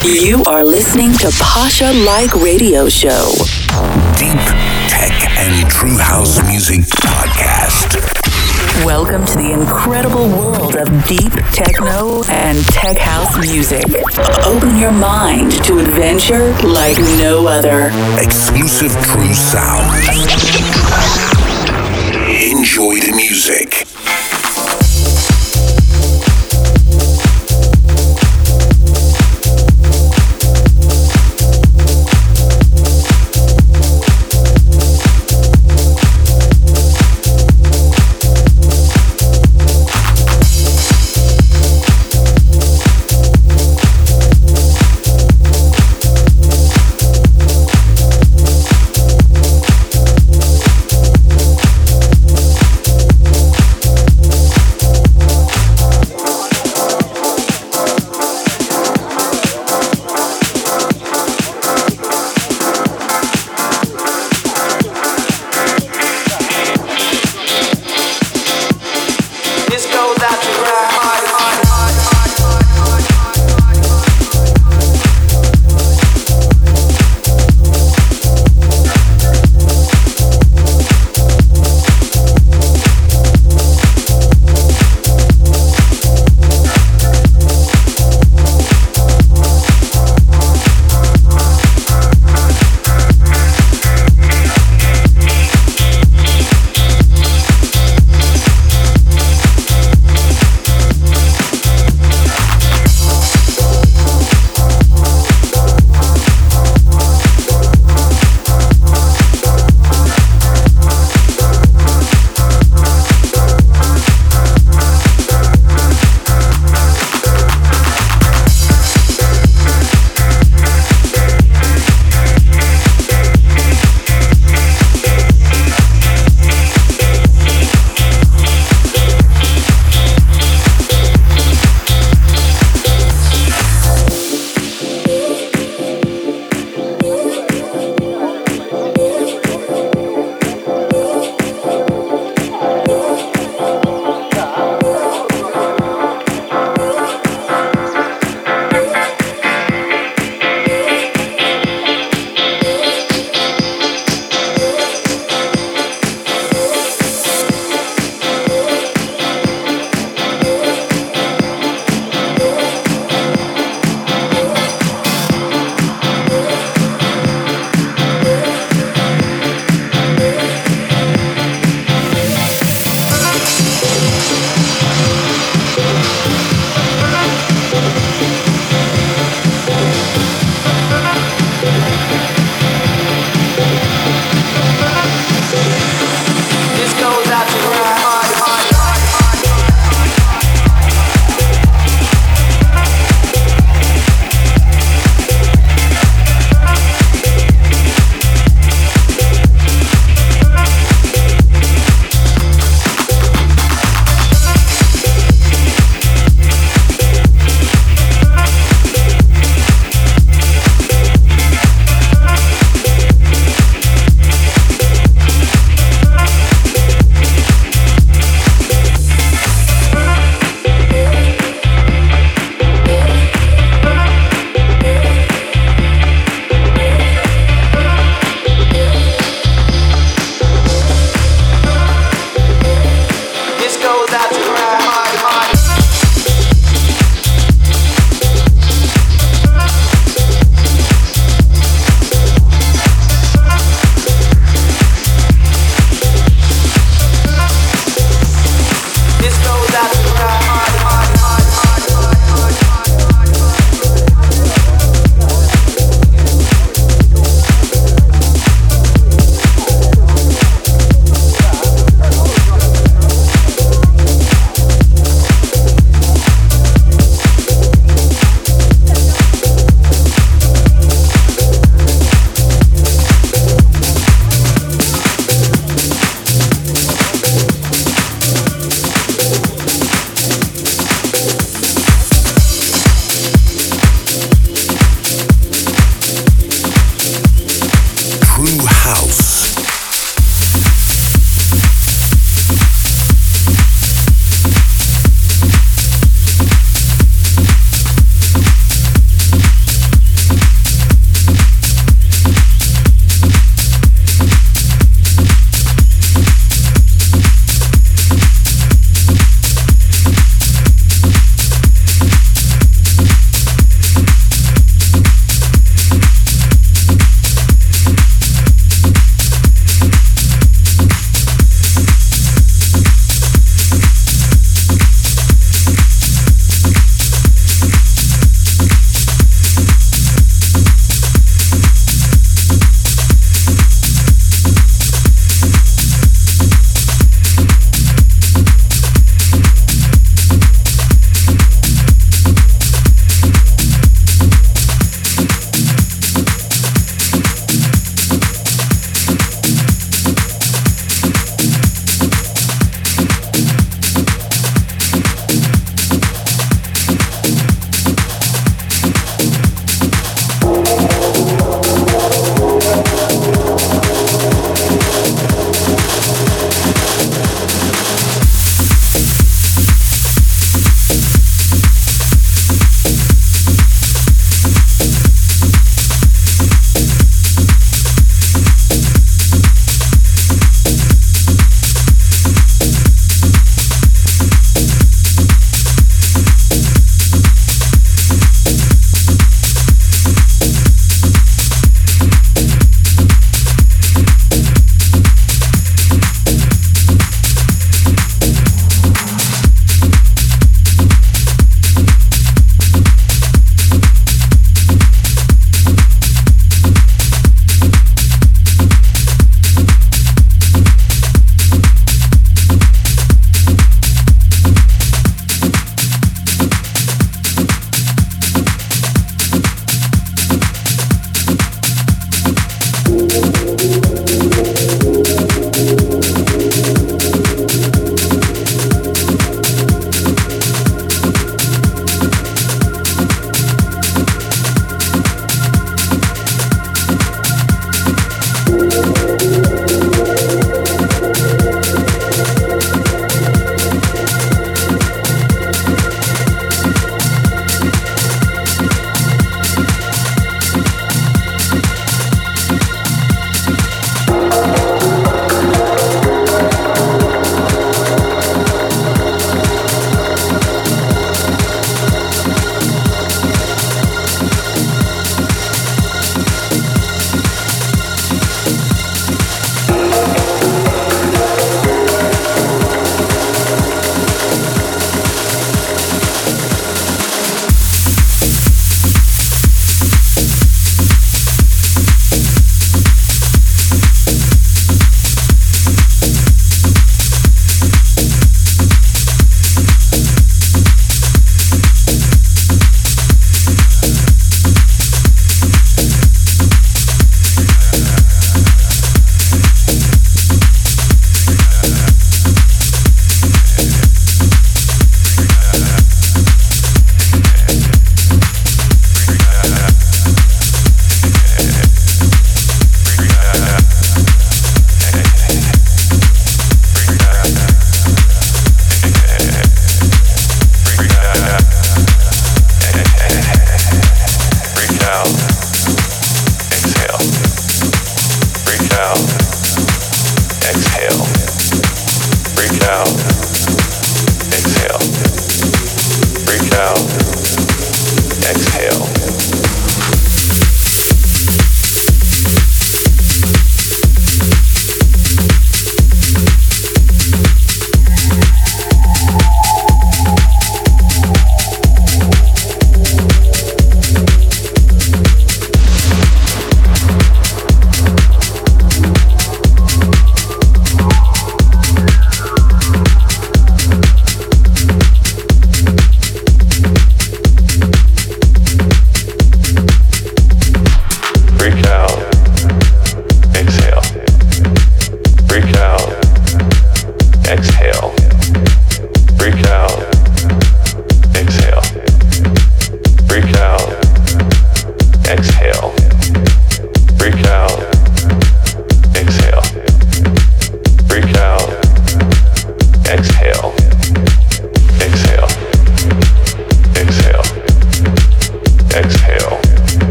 You are listening to Pasha Like Radio Show. Deep Tech and True House Music Podcast. Welcome to the incredible world of deep techno and tech house music. Open your mind to adventure like no other. Exclusive True Sound. Enjoy the music.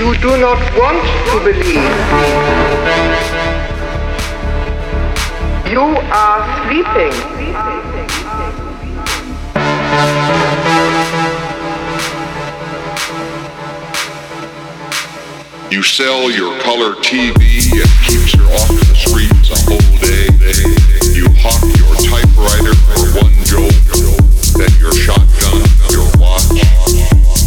you do not want to believe. You are sleeping. You sell your color TV and keeps your off the streets a whole day. You hawk your typewriter for one joke, then your shotgun, your watch.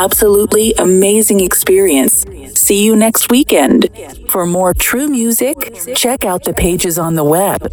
absolutely amazing experience. See you next weekend. For more true music, check out the pages on the web.